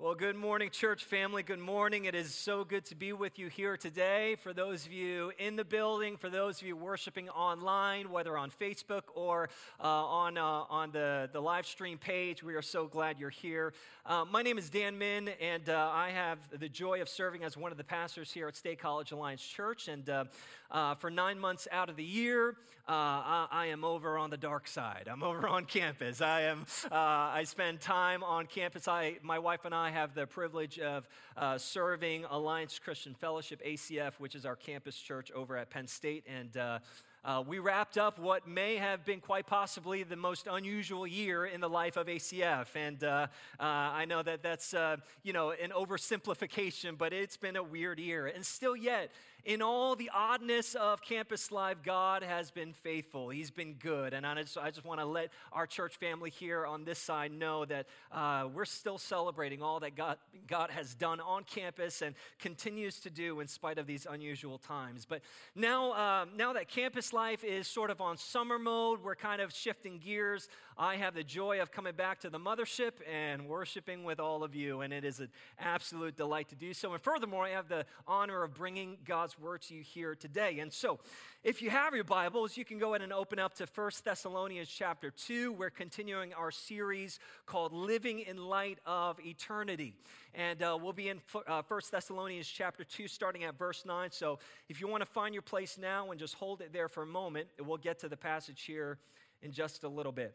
Well, good morning, church family. Good morning. It is so good to be with you here today. For those of you in the building, for those of you worshiping online, whether on Facebook or uh, on, uh, on the, the live stream page, we are so glad you're here. Uh, my name is Dan Min, and uh, I have the joy of serving as one of the pastors here at State College Alliance Church. And uh, uh, for nine months out of the year, I, I, am over on the dark side. I'm over on campus. I am. I spend time on campus. I, my wife and I I have the privilege of uh, serving Alliance Christian Fellowship, ACF, which is our campus church over at Penn State. And uh, uh, we wrapped up what may have been quite possibly the most unusual year in the life of ACF. And uh, uh, I know that that's, uh, you know, an oversimplification, but it's been a weird year. And still yet, in all the oddness of campus life, God has been faithful. He's been good. And I just, just want to let our church family here on this side know that uh, we're still celebrating all that God, God has done on campus and continues to do in spite of these unusual times. But now, uh, now that campus life is sort of on summer mode, we're kind of shifting gears. I have the joy of coming back to the mothership and worshiping with all of you, and it is an absolute delight to do so. And furthermore, I have the honor of bringing God's word to you here today. And so, if you have your Bibles, you can go ahead and open up to 1 Thessalonians chapter 2. We're continuing our series called Living in Light of Eternity. And uh, we'll be in uh, 1 Thessalonians chapter 2, starting at verse 9. So, if you want to find your place now and just hold it there for a moment, we'll get to the passage here in just a little bit.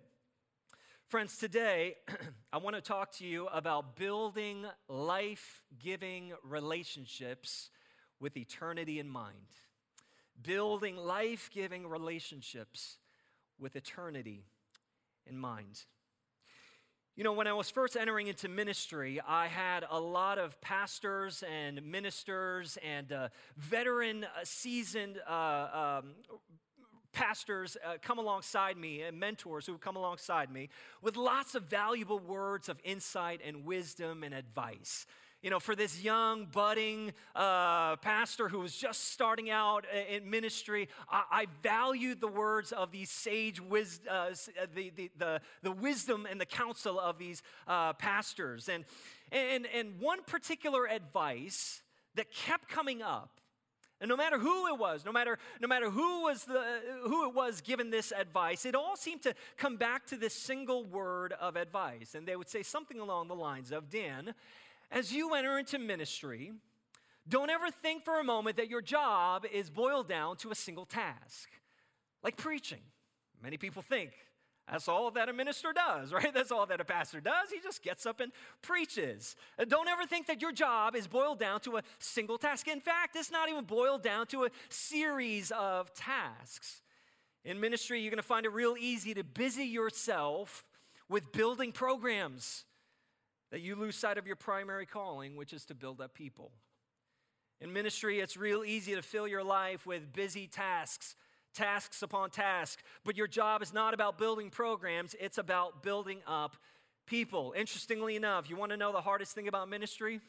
Friends, today I want to talk to you about building life giving relationships with eternity in mind. Building life giving relationships with eternity in mind. You know, when I was first entering into ministry, I had a lot of pastors and ministers and uh, veteran, uh, seasoned uh, um, pastors uh, come alongside me and mentors who come alongside me with lots of valuable words of insight and wisdom and advice. You know, for this young, budding uh, pastor who was just starting out in ministry, I, I valued the words of these sage wisdom, uh, uh, the, the, the, the, wisdom and the counsel of these uh, pastors. And, and, and one particular advice that kept coming up and no matter who it was, no matter, no matter who, was the, who it was given this advice, it all seemed to come back to this single word of advice. And they would say something along the lines of Dan, as you enter into ministry, don't ever think for a moment that your job is boiled down to a single task, like preaching. Many people think that's all that a minister does, right? That's all that a pastor does. He just gets up and preaches. Don't ever think that your job is boiled down to a single task. In fact, it's not even boiled down to a series of tasks. In ministry, you're going to find it real easy to busy yourself with building programs that you lose sight of your primary calling, which is to build up people. In ministry, it's real easy to fill your life with busy tasks tasks upon tasks, But your job is not about building programs, it's about building up people. Interestingly enough, you want to know the hardest thing about ministry?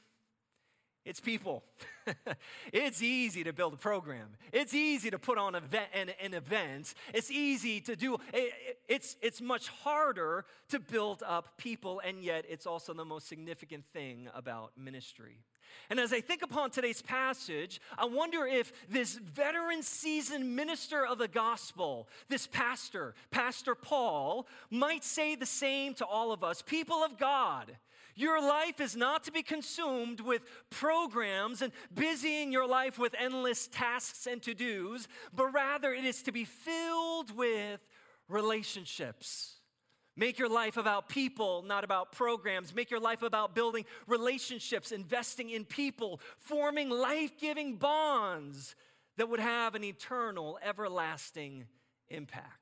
It's people. it's easy to build a program. It's easy to put on event, an, an event. It's easy to do. It, it's, it's much harder to build up people, and yet it's also the most significant thing about ministry. And as I think upon today's passage, I wonder if this veteran seasoned minister of the gospel, this pastor, Pastor Paul, might say the same to all of us people of God. Your life is not to be consumed with programs and busying your life with endless tasks and to dos, but rather it is to be filled with relationships. Make your life about people, not about programs. Make your life about building relationships, investing in people, forming life giving bonds that would have an eternal, everlasting impact.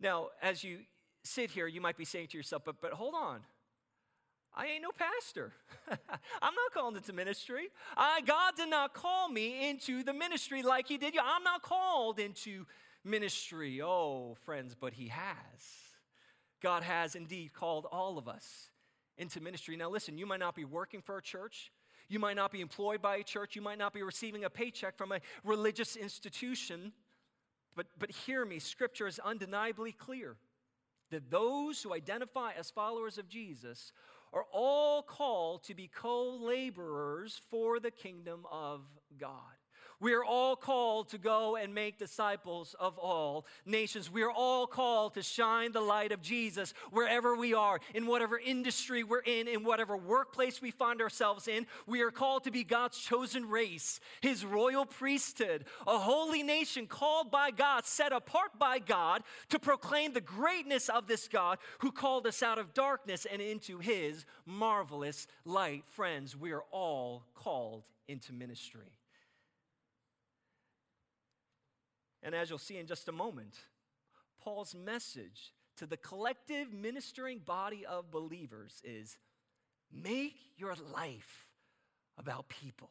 Now, as you sit here, you might be saying to yourself, but, but hold on. I ain't no pastor. I'm not called into ministry. I, God did not call me into the ministry like He did you. I'm not called into ministry. Oh, friends, but He has. God has indeed called all of us into ministry. Now, listen, you might not be working for a church. You might not be employed by a church. You might not be receiving a paycheck from a religious institution. But, but hear me, Scripture is undeniably clear that those who identify as followers of Jesus are all called to be co laborers for the kingdom of God. We are all called to go and make disciples of all nations. We are all called to shine the light of Jesus wherever we are, in whatever industry we're in, in whatever workplace we find ourselves in. We are called to be God's chosen race, His royal priesthood, a holy nation called by God, set apart by God to proclaim the greatness of this God who called us out of darkness and into His marvelous light. Friends, we are all called into ministry. And as you'll see in just a moment, Paul's message to the collective ministering body of believers is make your life about people.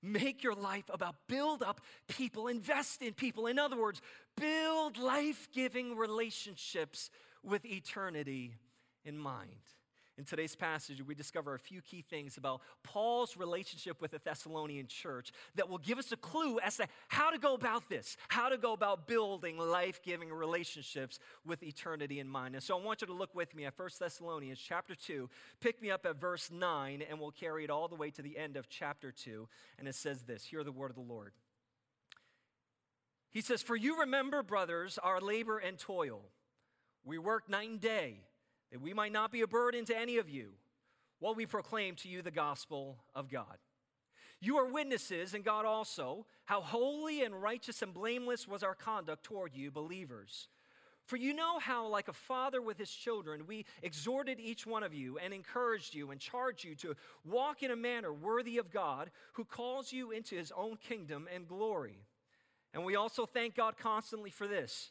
Make your life about build up people, invest in people. In other words, build life giving relationships with eternity in mind. In today's passage, we discover a few key things about Paul's relationship with the Thessalonian church that will give us a clue as to how to go about this, how to go about building life giving relationships with eternity in mind. And so I want you to look with me at 1 Thessalonians chapter 2. Pick me up at verse 9, and we'll carry it all the way to the end of chapter 2. And it says this Hear the word of the Lord. He says, For you remember, brothers, our labor and toil. We work night and day that we might not be a burden to any of you while we proclaim to you the gospel of God. You are witnesses, and God also, how holy and righteous and blameless was our conduct toward you, believers. For you know how, like a father with his children, we exhorted each one of you and encouraged you and charged you to walk in a manner worthy of God, who calls you into his own kingdom and glory. And we also thank God constantly for this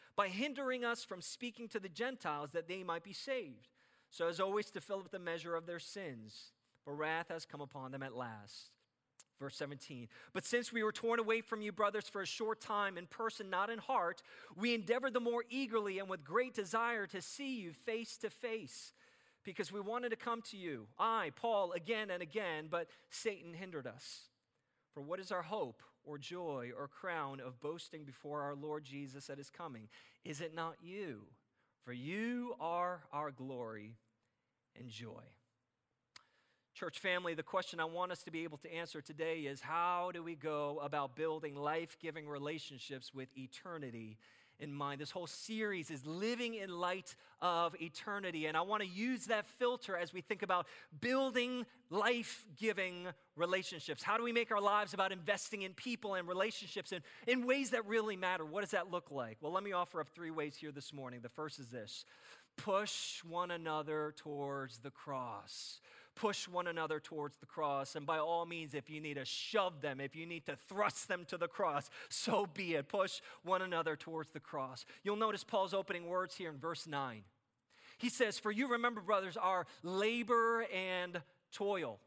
by hindering us from speaking to the Gentiles that they might be saved. So, as always, to fill up the measure of their sins. But wrath has come upon them at last. Verse 17. But since we were torn away from you, brothers, for a short time, in person, not in heart, we endeavored the more eagerly and with great desire to see you face to face, because we wanted to come to you. I, Paul, again and again, but Satan hindered us. For what is our hope or joy or crown of boasting before our Lord Jesus at his coming? Is it not you? For you are our glory and joy. Church family, the question I want us to be able to answer today is how do we go about building life giving relationships with eternity in mind. This whole series is living in light of eternity. And I want to use that filter as we think about building life giving relationships. How do we make our lives about investing in people and relationships in, in ways that really matter? What does that look like? Well, let me offer up three ways here this morning. The first is this push one another towards the cross push one another towards the cross. And by all means, if you need to shove them, if you need to thrust them to the cross, so be it. Push one another towards the cross. You'll notice Paul's opening words here in verse 9. He says, For you remember, brothers, our labor and toil.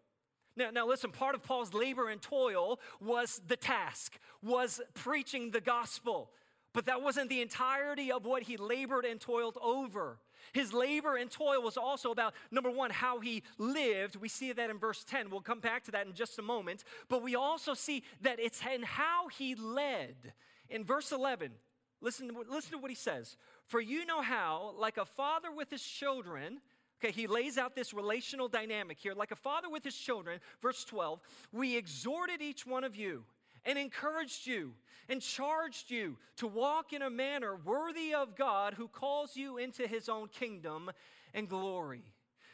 Now, now listen, part of Paul's labor and toil was the task, was preaching the gospel. But that wasn't the entirety of what he labored and toiled over. His labor and toil was also about, number one, how he lived. We see that in verse 10. We'll come back to that in just a moment. But we also see that it's in how he led. In verse 11, listen, listen to what he says. For you know how, like a father with his children, Okay, he lays out this relational dynamic here. Like a father with his children, verse 12, we exhorted each one of you and encouraged you and charged you to walk in a manner worthy of God who calls you into his own kingdom and glory.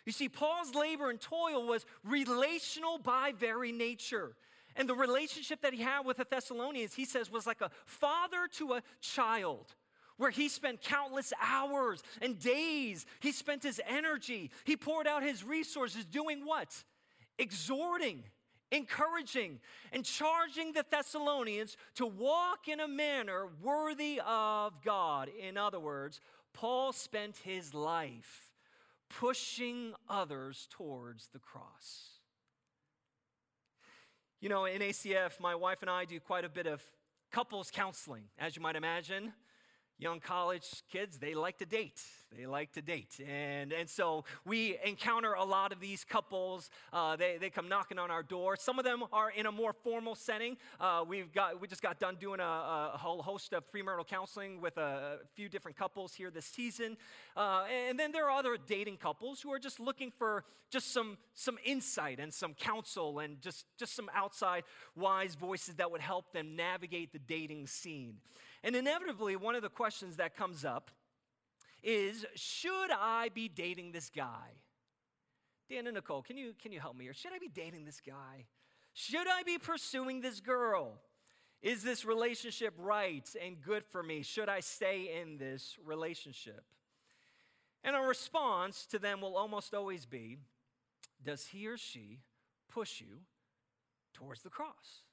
You see, Paul's labor and toil was relational by very nature. And the relationship that he had with the Thessalonians, he says, was like a father to a child, where he spent countless hours and days. He spent his energy, he poured out his resources doing what? Exhorting encouraging and charging the Thessalonians to walk in a manner worthy of God. In other words, Paul spent his life pushing others towards the cross. You know, in ACF, my wife and I do quite a bit of couples counseling, as you might imagine young college kids, they like to date. They like to date. And, and so we encounter a lot of these couples. Uh, they, they come knocking on our door. Some of them are in a more formal setting. Uh, we've got, we just got done doing a, a whole host of premarital counseling with a, few different couples here this season. Uh, and then there are other dating couples who are just looking for just some, some insight and some counsel and just, just some outside wise voices that would help them navigate the dating scene. And inevitably, one of the questions that comes up is Should I be dating this guy? Dan and Nicole, can you, can you help me here? Should I be dating this guy? Should I be pursuing this girl? Is this relationship right and good for me? Should I stay in this relationship? And our response to them will almost always be Does he or she push you towards the cross?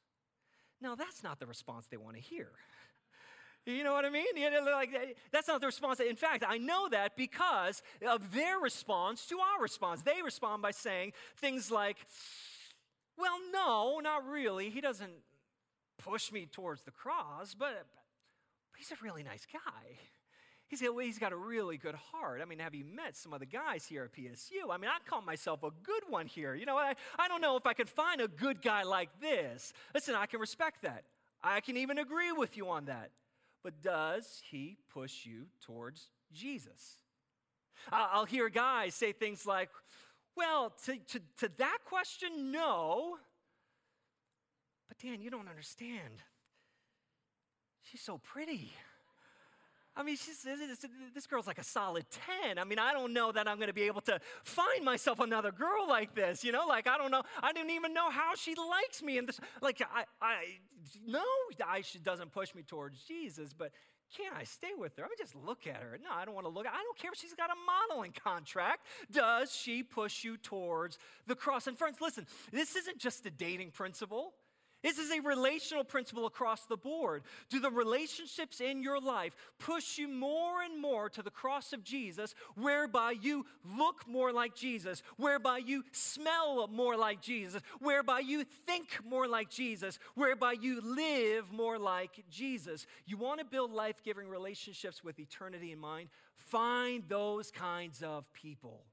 Now, that's not the response they want to hear. You know what I mean? You know, like, eh, that's not the response. In fact, I know that because of their response to our response. They respond by saying things like, well, no, not really. He doesn't push me towards the cross, but, but he's a really nice guy. He's got, he's got a really good heart. I mean, have you met some of the guys here at PSU? I mean, I call myself a good one here. You know, I, I don't know if I could find a good guy like this. Listen, I can respect that. I can even agree with you on that but does he push you towards Jesus? I'll hear guys say things like, well, to, to, to that question, no. But Dan, you don't understand. She's so pretty. I mean, she's, this, girl's like a solid 10. I mean, I don't know that I'm going to be able to find myself another girl like this, you know? Like, I don't know. I didn't even know how she likes me. And this, like, I, I no, I, she doesn't push me towards Jesus, but can I stay with her? I mean, just look at her. No, I don't want to look. I don't care if she's got a modeling contract. Does she push you towards the cross? And friends, listen, this isn't just a dating principle. This is a relational principle across the board. Do the relationships in your life push you more and more to the cross of Jesus, whereby you look more like Jesus, whereby you smell more like Jesus, whereby you think more like Jesus, whereby you live more like Jesus? You want to build life giving relationships with eternity in mind? Find those kinds of people.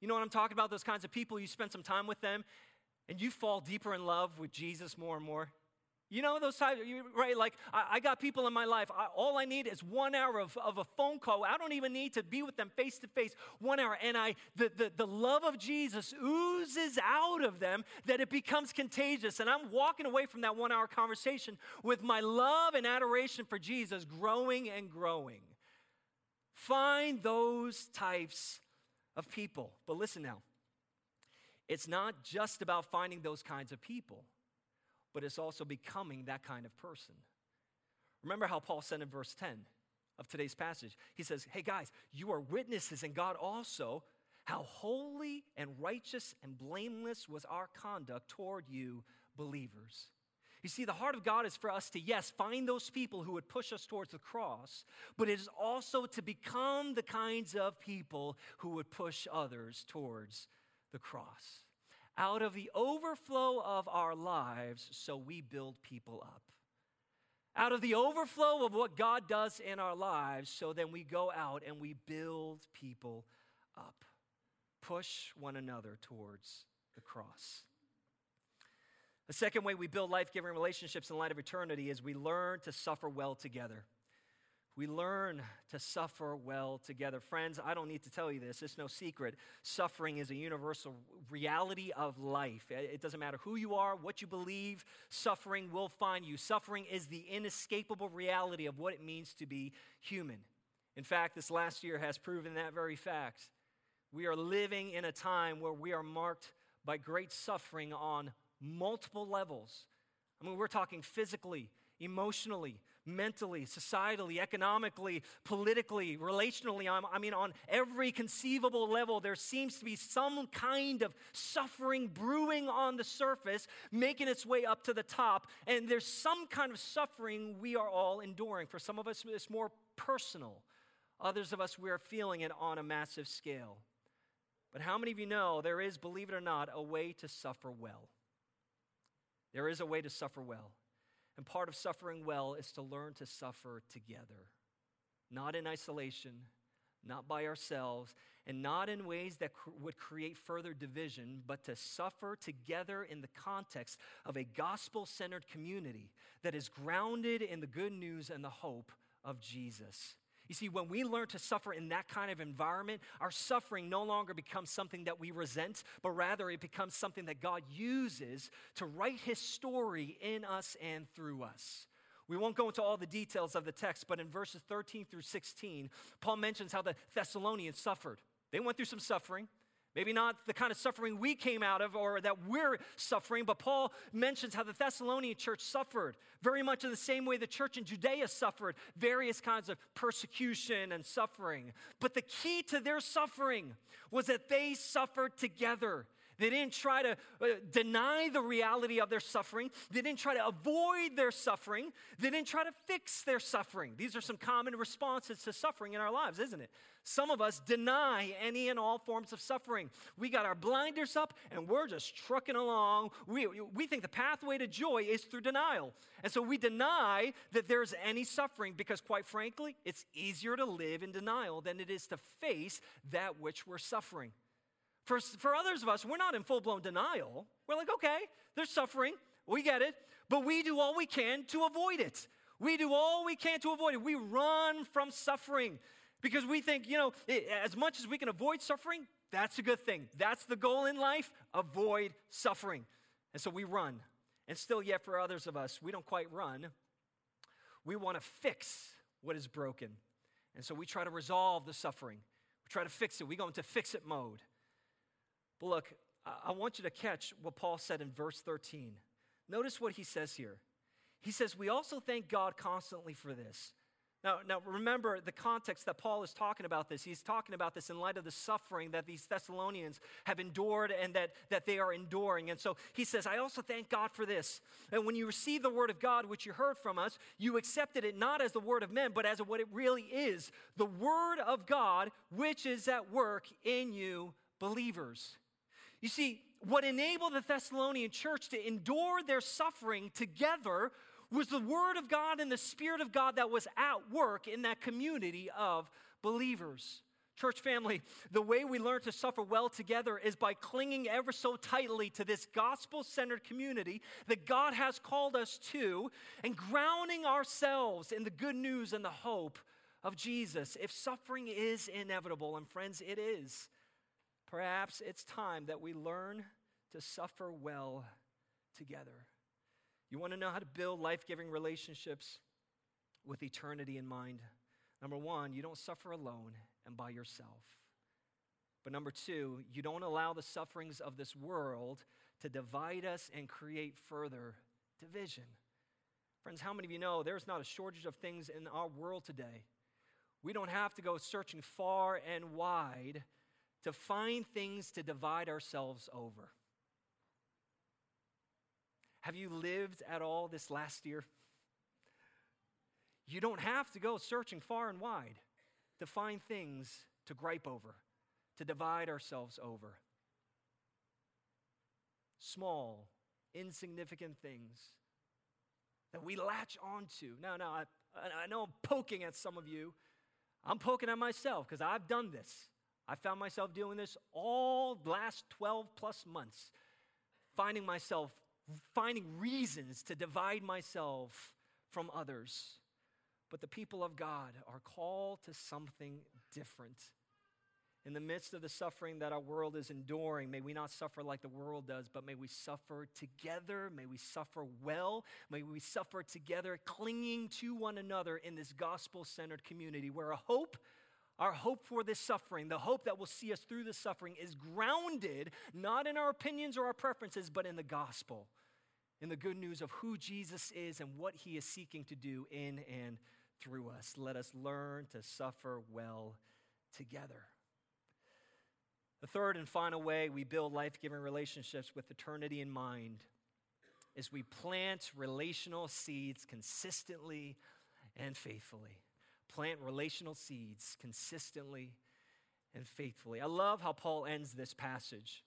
You know what I'm talking about? Those kinds of people, you spend some time with them and you fall deeper in love with Jesus more and more. You know those times, right? Like, I, I got people in my life. I, all I need is one hour of, of a phone call. I don't even need to be with them face to face. One hour, and I, the, the, the love of Jesus oozes out of them that it becomes contagious. And I'm walking away from that one hour conversation with my love and adoration for Jesus growing and growing. Find those types of people. But listen now, it's not just about finding those kinds of people, but it's also becoming that kind of person. Remember how Paul said in verse 10 of today's passage? He says, Hey guys, you are witnesses, and God also, how holy and righteous and blameless was our conduct toward you, believers. You see, the heart of God is for us to, yes, find those people who would push us towards the cross, but it is also to become the kinds of people who would push others towards the cross. Out of the overflow of our lives, so we build people up. Out of the overflow of what God does in our lives, so then we go out and we build people up. Push one another towards the cross. The second way we build life giving relationships in light of eternity is we learn to suffer well together we learn to suffer well together. Friends, I don't need to tell you this, it's no secret. Suffering is a universal reality of life. It doesn't matter who you are, what you believe, suffering will find you. Suffering is the inescapable reality of what it means to be human. In fact, this last year has proven that very fact. We are living in a time where we are marked by great suffering on multiple levels. I mean, we're talking physically, emotionally, mentally, societally, economically, politically, relationally. I mean, on every conceivable level, there seems to be some kind of suffering brewing on the surface, making its way up to the top. And there's some kind of suffering we are all enduring. For some of us, it's more personal. Others of us, we are feeling it on a massive scale. But how many of you know there is, believe it or not, a way to suffer well? There is a way to suffer well. And part of suffering well is to learn to suffer together, not in isolation, not by ourselves, and not in ways that cr- would create further division, but to suffer together in the context of a gospel centered community that is grounded in the good news and the hope of Jesus. You see, when we learn to suffer in that kind of environment, our suffering no longer becomes something that we resent, but rather it becomes something that God uses to write his story in us and through us. We won't go into all the details of the text, but in verses 13 through 16, Paul mentions how the Thessalonians suffered. They went through some suffering. Maybe not the kind of suffering we came out of or that we're suffering, but Paul mentions how the Thessalonian church suffered very much in the same way the church in Judea suffered various kinds of persecution and suffering. But the key to their suffering was that they suffered together. They didn't try to uh, deny the reality of their suffering. They didn't try to avoid their suffering. They didn't try to fix their suffering. These are some common responses to suffering in our lives, isn't it? Some of us deny any and all forms of suffering. We got our blinders up and we're just trucking along. We, we think the pathway to joy is through denial. And so we deny that there's any suffering because, quite frankly, it's easier to live in denial than it is to face that which we're suffering. For, for others of us, we're not in full blown denial. We're like, okay, there's suffering. We get it. But we do all we can to avoid it. We do all we can to avoid it. We run from suffering because we think, you know, as much as we can avoid suffering, that's a good thing. That's the goal in life avoid suffering. And so we run. And still, yet, for others of us, we don't quite run. We want to fix what is broken. And so we try to resolve the suffering. We try to fix it. We go into fix it mode. But look, I want you to catch what Paul said in verse 13. Notice what he says here. He says, We also thank God constantly for this. Now, now remember the context that Paul is talking about this. He's talking about this in light of the suffering that these Thessalonians have endured and that, that they are enduring. And so he says, I also thank God for this. And when you receive the word of God, which you heard from us, you accepted it not as the word of men, but as what it really is the word of God, which is at work in you believers. You see, what enabled the Thessalonian church to endure their suffering together was the Word of God and the Spirit of God that was at work in that community of believers. Church family, the way we learn to suffer well together is by clinging ever so tightly to this gospel centered community that God has called us to and grounding ourselves in the good news and the hope of Jesus. If suffering is inevitable, and friends, it is, Perhaps it's time that we learn to suffer well together. You want to know how to build life giving relationships with eternity in mind? Number one, you don't suffer alone and by yourself. But number two, you don't allow the sufferings of this world to divide us and create further division. Friends, how many of you know there's not a shortage of things in our world today? We don't have to go searching far and wide to find things to divide ourselves over. Have you lived at all this last year? You don't have to go searching far and wide to find things to gripe over, to divide ourselves over. Small, insignificant things that we latch onto. Now, now, I, I know I'm poking at some of you. I'm poking at myself because I've done this. I found myself doing this all last 12 plus months, finding myself, finding reasons to divide myself from others. But the people of God are called to something different. In the midst of the suffering that our world is enduring, may we not suffer like the world does, but may we suffer together. May we suffer well. May we suffer together, clinging to one another in this gospel centered community where a hope our hope for this suffering, the hope that will see us through the suffering, is grounded not in our opinions or our preferences, but in the gospel, in the good news of who Jesus is and what he is seeking to do in and through us. Let us learn to suffer well together. The third and final way we build life giving relationships with eternity in mind is we plant relational seeds consistently and faithfully plant relational seeds consistently and faithfully. I love how Paul ends this passage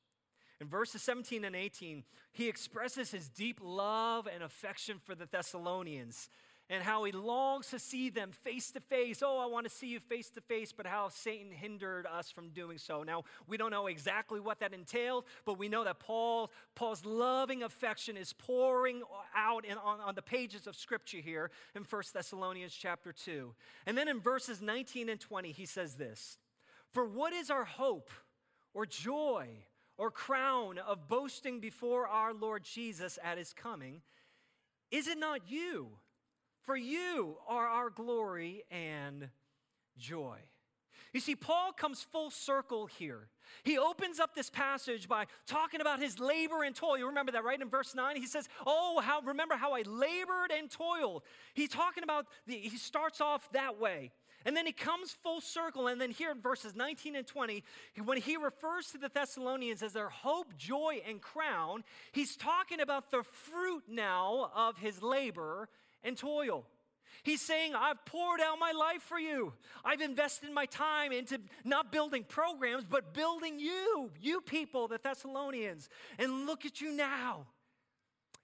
In verses 17 and 18, he expresses his deep love and affection for the Thessalonians and how he longs to see them face to face. Oh, I want to see you face to face, but how Satan hindered us from doing so. Now, we don't know exactly what that entailed, but we know that Paul, Paul's loving affection is pouring out in, on, on the pages of Scripture here in 1 Thessalonians chapter 2. And then in verses 19 and 20, he says this For what is our hope or joy or crown of boasting before our Lord Jesus at his coming? Is it not you? For you are our glory and joy. You see, Paul comes full circle here. He opens up this passage by talking about his labor and toil. You remember that, right? In verse 9, he says, Oh, how remember how I labored and toiled. He's talking about, the, he starts off that way. And then he comes full circle. And then here in verses 19 and 20, when he refers to the Thessalonians as their hope, joy, and crown, he's talking about the fruit now of his labor and toil. He's saying, I've poured out my life for you. I've invested my time into not building programs, but building you, you people, the Thessalonians. And look at you now.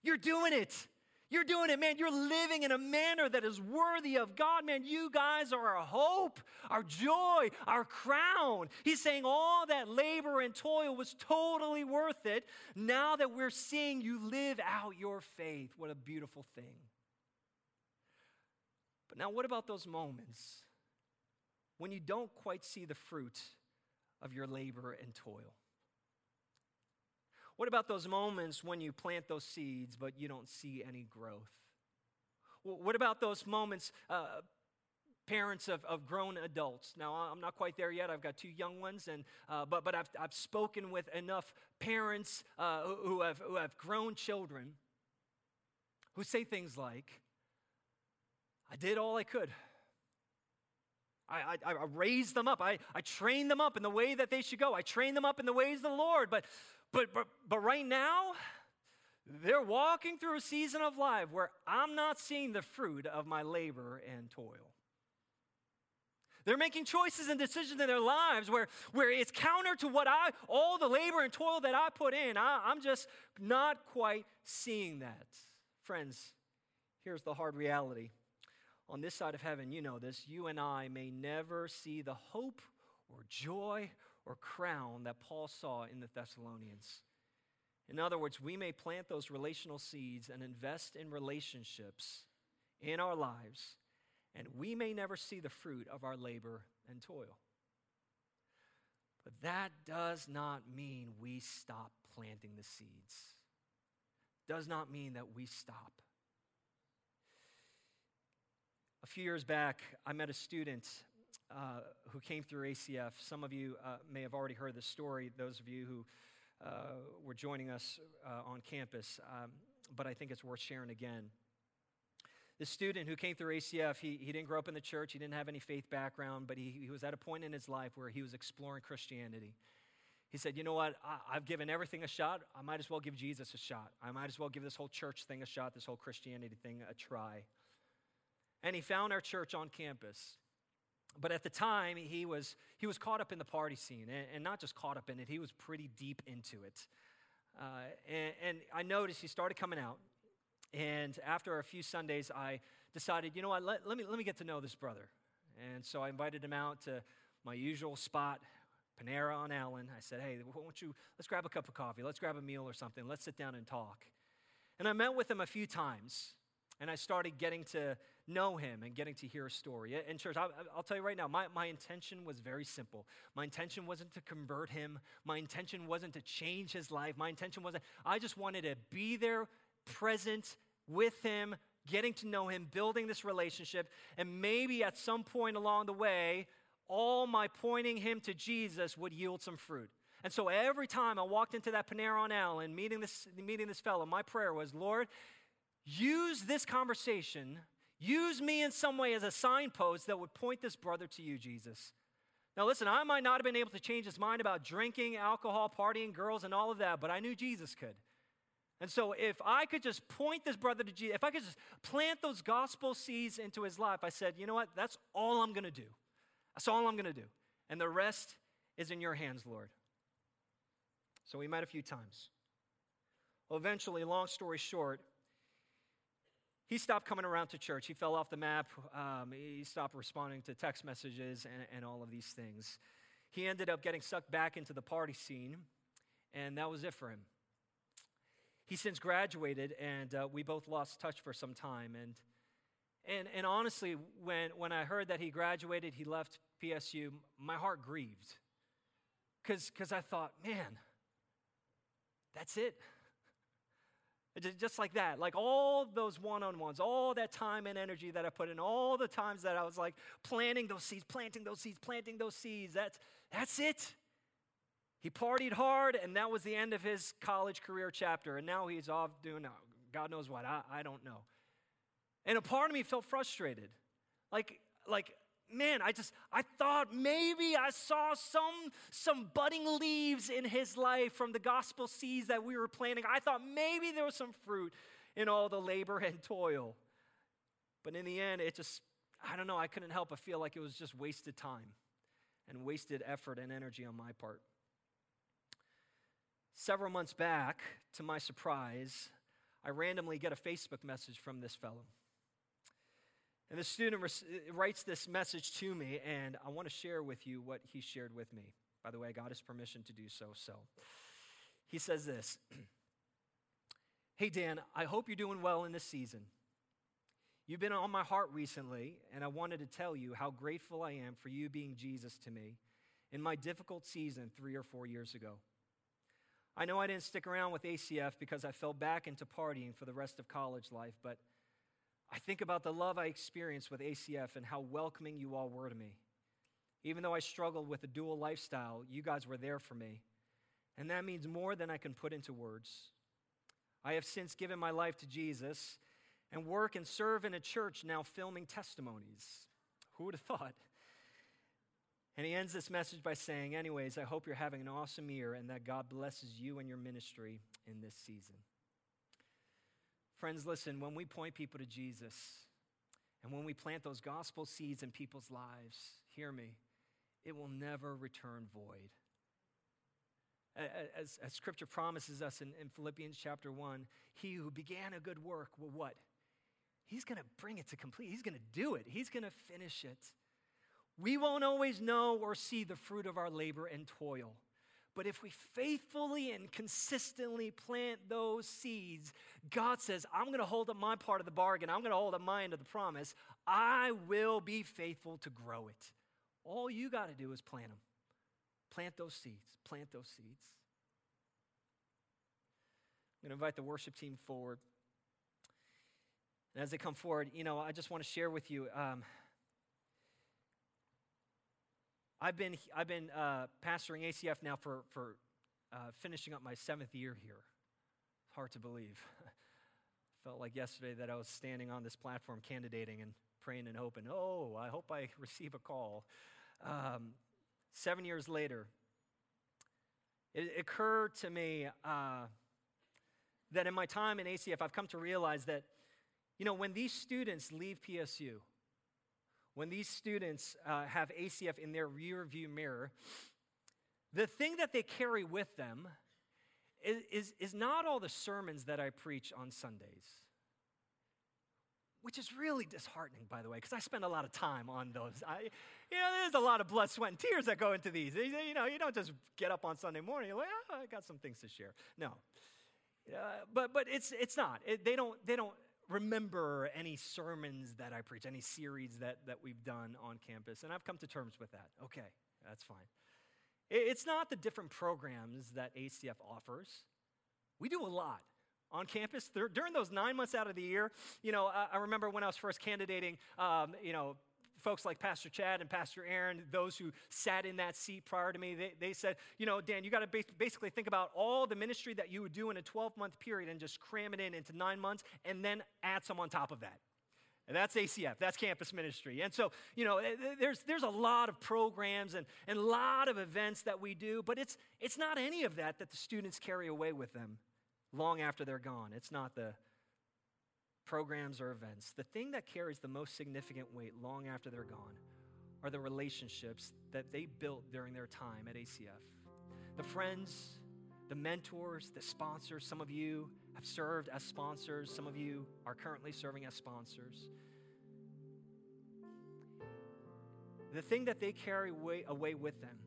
You're doing it. You're doing it, man. You're living in a manner that is worthy of God, man. You guys are our hope, our joy, our crown. He's saying all that labor and toil was totally worth it now that we're seeing you live out your faith. What a beautiful thing. But now, what about those moments when you don't quite see the fruit of your labor and toil? What about those moments when you plant those seeds but you don't see any growth? What about those moments, uh, parents of, of grown adults? Now, I'm not quite there yet. I've got two young ones, and, uh, but, but I've, I've spoken with enough parents uh, who, have, who have grown children who say things like, I did all I could. I, I, I, raised them up. I, I trained them up in the way that they should go. I trained them up in the ways of the Lord. But, but, but, but right now, they're walking through a season of life where I'm not seeing the fruit of my labor and toil. They're making choices and decisions in their lives where, where it's counter to what I, all the labor and toil that I put in. I, I'm just not quite seeing that. Friends, here's the hard reality on this side of heaven, you know this, you and I may never see the hope or joy or crown that Paul saw in the Thessalonians. In other words, we may plant those relational seeds and invest in relationships in our lives, and we may never see the fruit of our labor and toil. But that does not mean we stop planting the seeds. Does not mean that we stop. A few years back, I met a student uh, who came through ACF. Some of you uh, may have already heard the story, those of you who uh, were joining us uh, on campus, um, but I think it's worth sharing again. The student who came through ACF, he, he didn't grow up in the church, he didn't have any faith background, but he, he was at a point in his life where he was exploring Christianity. He said, You know what? I, I've given everything a shot. I might as well give Jesus a shot. I might as well give this whole church thing a shot, this whole Christianity thing a try and he found our church on campus. But at the time, he was, he was caught up in the party scene, and, and not just caught up in it, he was pretty deep into it. Uh, and, and I noticed he started coming out. And after a few Sundays, I decided, you know what, let, let, me, let me get to know this brother. And so I invited him out to my usual spot, Panera on Allen. I said, hey, why don't you, let's grab a cup of coffee, let's grab a meal or something, let's sit down and talk. And I met with him a few times, and I started getting to know him and getting to hear a story. In church, I'll, I'll, tell you right now, my, my intention was very simple. My intention wasn't to convert him, my intention wasn't to change his life. My intention wasn't, I just wanted to be there, present with him, getting to know him, building this relationship, and maybe at some point along the way, all my pointing him to Jesus would yield some fruit. And so every time I walked into that Panera on Allen, meeting this, meeting this fellow, my prayer was, Lord, use this conversation Use me in some way as a signpost that would point this brother to you, Jesus. Now, listen, I might not have been able to change his mind about drinking, alcohol, partying, girls, and all of that, but I knew Jesus could. And so, if I could just point this brother to Jesus, if I could just plant those gospel seeds into his life, I said, you know what? That's all I'm going to do. That's all I'm going to do. And the rest is in your hands, Lord. So we met a few times. Well, eventually, long story short, he stopped coming around to church. He fell off the map. Um, he stopped responding to text messages and, and all of these things. He ended up getting sucked back into the party scene, and that was it for him. He since graduated, and uh, we both lost touch for some time. And, and, and honestly, when, when I heard that he graduated, he left PSU, my heart grieved. Because I thought, man, that's it. Just like that, like all those one on ones, all that time and energy that I put in, all the times that I was like planting those seeds, planting those seeds, planting those seeds, that's, that's it. He partied hard, and that was the end of his college career chapter. And now he's off doing uh, God knows what. I, I don't know. And a part of me felt frustrated. Like, like, man, I just, I thought maybe I saw some, some budding leaves in his life from the gospel seeds that we were planting. I thought maybe there was some fruit in all the labor and toil. But in the end, it just, I don't know, I couldn't help but feel like it was just wasted time and wasted effort and energy on my part. Several months back, to my surprise, I randomly get a Facebook message from this fellow. And the student uh, writes this message to me, and I want to share with you what he shared with me. By the way, I got his permission to do so. So he says this Hey, Dan, I hope you're doing well in this season. You've been on my heart recently, and I wanted to tell you how grateful I am for you being Jesus to me in my difficult season three or four years ago. I know I didn't stick around with ACF because I fell back into partying for the rest of college life, but I think about the love I experienced with ACF and how welcoming you all were to me. Even though I struggled with a dual lifestyle, you guys were there for me. And that means more than I can put into words. I have since given my life to Jesus and work and serve in a church now filming testimonies. Who would have thought? And he ends this message by saying, Anyways, I hope you're having an awesome year and that God blesses you and your ministry in this season. Friends, listen, when we point people to Jesus and when we plant those gospel seeds in people's lives, hear me, it will never return void. As, as scripture promises us in, in Philippians chapter 1, he who began a good work will what? He's going to bring it to complete. He's going to do it. He's going to finish it. We won't always know or see the fruit of our labor and toil. But if we faithfully and consistently plant those seeds, God says, I'm going to hold up my part of the bargain. I'm going to hold up my end of the promise. I will be faithful to grow it. All you got to do is plant them. Plant those seeds. Plant those seeds. I'm going to invite the worship team forward. And as they come forward, you know, I just want to share with you. Um, I've been, I've been uh, pastoring ACF now for, for uh, finishing up my seventh year here. It's hard to believe. Felt like yesterday that I was standing on this platform candidating and praying and hoping, oh, I hope I receive a call. Um, seven years later, it occurred to me uh, that in my time in ACF, I've come to realize that, you know, when these students leave PSU, when these students uh, have ACF in their rear view mirror, the thing that they carry with them is, is, is not all the sermons that I preach on Sundays, which is really disheartening, by the way, because I spend a lot of time on those. I, you know, there's a lot of blood, sweat, and tears that go into these. You know, you don't just get up on Sunday morning, like, oh, I got some things to share. No. Uh, but but it's, it's not. It, they, don't, they don't remember any sermons that I preach, any series that, that we've done on campus. And I've come to terms with that. Okay, that's fine. It's not the different programs that ACF offers. We do a lot on campus during those nine months out of the year. You know, I, remember when I was first candidating, um, you know, folks like Pastor Chad and Pastor Aaron, those who sat in that seat prior to me, they, they said, you know, Dan, you got to basically think about all the ministry that you would do in a 12 month period and just cram it in into nine months and then add some on top of that. And that's ACF, that's campus ministry. And so, you know, there's, there's a lot of programs and, and a lot of events that we do, but it's, it's not any of that that the students carry away with them long after they're gone. It's not the programs, or events, the thing that carries the most significant weight long after they're gone are the relationships that they built during their time at ACF. The friends, the mentors, the sponsors. Some of you have served as sponsors, some of you are currently serving as sponsors. The thing that they carry away, away with them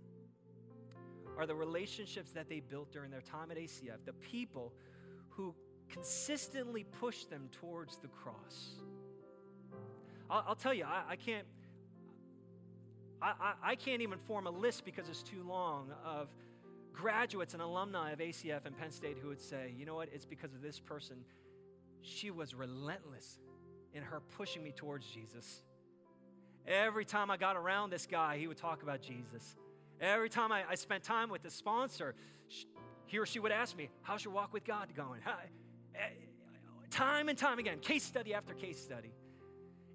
are the relationships that they built during their time at ACF, the people who consistently push them towards the cross. I'll, I'll tell you, I, I can't. I, I, can't even form a list because it's too long of graduates and alumni of ACF and Penn State who would say, you know what, it's because of this person. She was relentless in her pushing me towards Jesus. Every time I got around this guy, he would talk about Jesus. Every time I, I spent time with the sponsor, she, he or she would ask me, How's your walk with God going? Time and time again, case study after case study.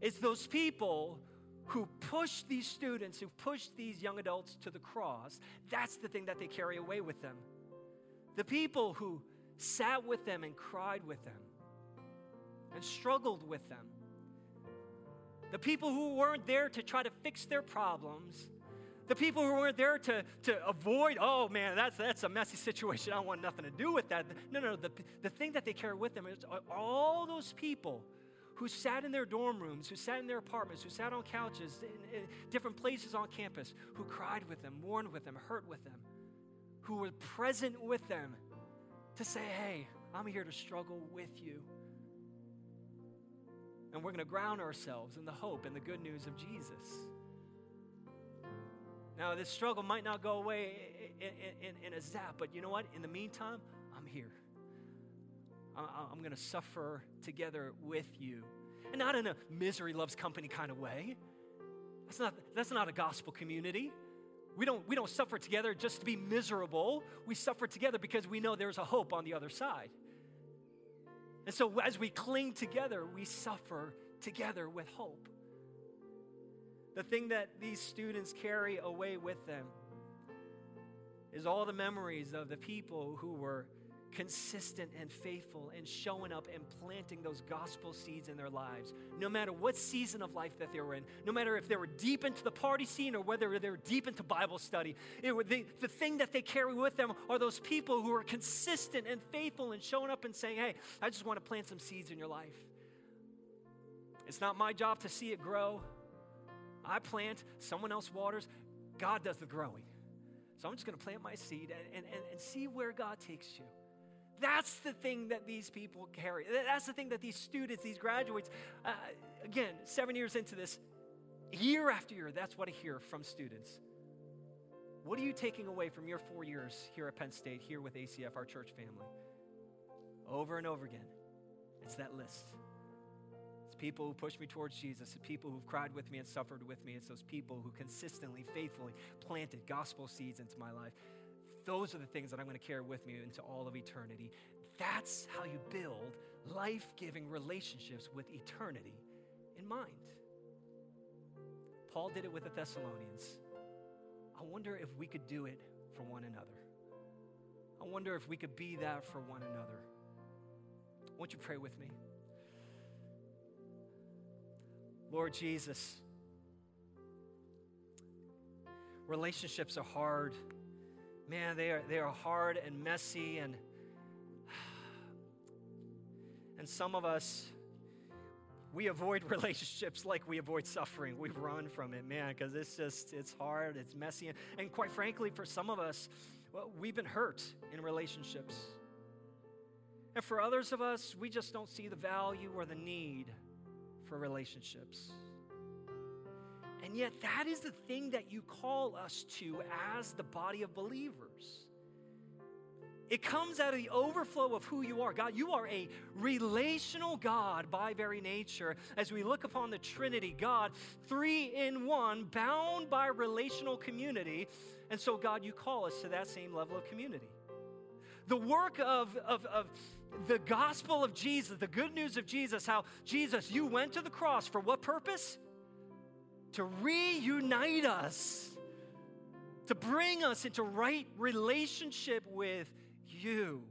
It's those people who push these students, who push these young adults to the cross. That's the thing that they carry away with them. The people who sat with them and cried with them and struggled with them. The people who weren't there to try to fix their problems. The people who weren't there to, to avoid, oh man, that's, that's a messy situation. I want nothing to do with that. No, no, the, the thing that they carry with them is all those people who sat in their dorm rooms, who sat in their apartments, who sat on couches in, in different places on campus, who cried with them, mourned with them, hurt with them, who were present with them to say, hey, I'm here to struggle with you. And we're going to ground ourselves in the hope and the good news of Jesus. Now, this struggle might not go away in, in, in a zap, but you know what? In the meantime, I'm here. I'm going to suffer together with you. And not in a misery loves company kind of way. That's not, that's not a gospel community. We don't, we don't suffer together just to be miserable. We suffer together because we know there's a hope on the other side. And so as we cling together, we suffer together with hope. The thing that these students carry away with them is all the memories of the people who were consistent and faithful and showing up and planting those gospel seeds in their lives, no matter what season of life that they were in, no matter if they were deep into the party scene or whether they were deep into Bible study. It, the, the thing that they carry with them are those people who are consistent and faithful and showing up and saying, Hey, I just want to plant some seeds in your life. It's not my job to see it grow. I plant, someone else waters, God does the growing. So I'm just going to plant my seed and, and, and see where God takes you. That's the thing that these people carry. That's the thing that these students, these graduates, uh, again, seven years into this, year after year, that's what I hear from students. What are you taking away from your four years here at Penn State, here with ACF, our church family? Over and over again, it's that list. People who push me towards Jesus, it's people who've cried with me and suffered with me. It's those people who consistently, faithfully planted gospel seeds into my life. Those are the things that I'm going to carry with me into all of eternity. That's how you build life giving relationships with eternity in mind. Paul did it with the Thessalonians. I wonder if we could do it for one another. I wonder if we could be that for one another. Won't you pray with me? Lord Jesus, relationships are hard man, they are, they are hard and messy, and, and some of us, we avoid relationships like we avoid suffering. We run from it, man, because it's just, it's hard, it's messy. And, and quite frankly, for some of us, well, we've been hurt in relationships. And for others of us, we just don't see the value or the need for relationships. And yet, that is the thing that you call us to as the body of believers. It comes out of the overflow of who you are. God, you are a relational God by very nature. As we look upon the Trinity, God, three in one, bound by relational community. And so, God, you call us to that same level of community. The work of, of, of the gospel of Jesus, the good news of Jesus, how Jesus, you went to the cross for what purpose? to reunite us, to bring us into right relationship with you.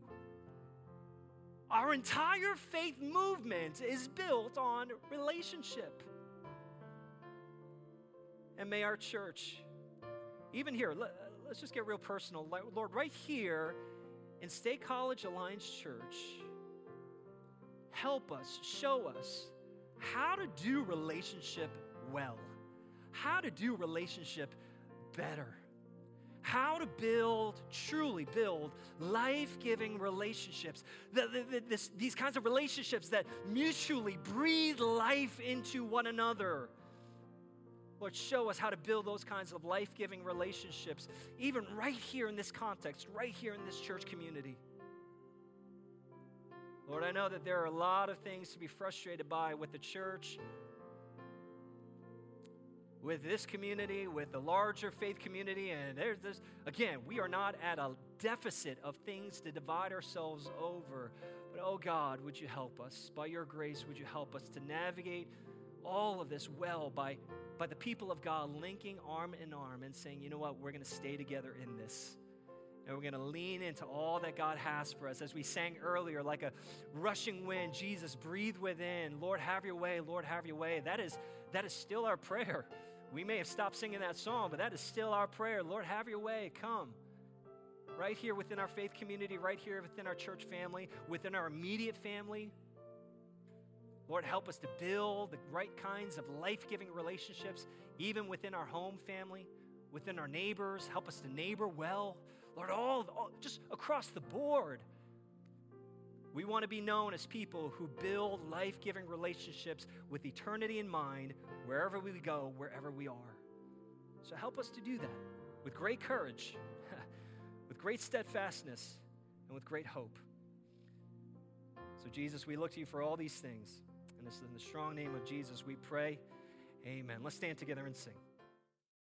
Our entire faith movement is built on relationship. And may our church, even here, let, us just get real personal. Lord, right here in State College Alliance Church, help us, show us how to do relationship well, how to do relationship better, how to build, truly build life giving relationships, the, the, the, this, these kinds of relationships that mutually breathe life into one another. Lord, show us how to build those kinds of life giving relationships, even right here in this context, right here in this church community. Lord, I know that there are a lot of things to be frustrated by with the church, with this community, with the larger faith community. And there's this, again, we are not at a deficit of things to divide ourselves over. But oh God, would you help us? By your grace, would you help us to navigate all of this well by, by the people of God linking arm in arm and saying, you know what, we're going to stay together in this. And we're going to lean into all that God has for us. As we sang earlier, like a rushing wind, Jesus, breathe within. Lord, have your way. Lord, have your way. That is, that is still our prayer. We may have stopped singing that song, but that is still our prayer. Lord, have your way. Come. Right here within our faith community, right here within our church family, within our immediate family. Lord, help us to build the right kinds of life giving relationships, even within our home family, within our neighbors. Help us to neighbor well. Lord, all, all just across the board. We want to be known as people who build life giving relationships with eternity in mind wherever we go, wherever we are. So help us to do that with great courage, with great steadfastness, and with great hope. So, Jesus, we look to you for all these things. In the strong name of Jesus we pray. Amen. Let's stand together and sing.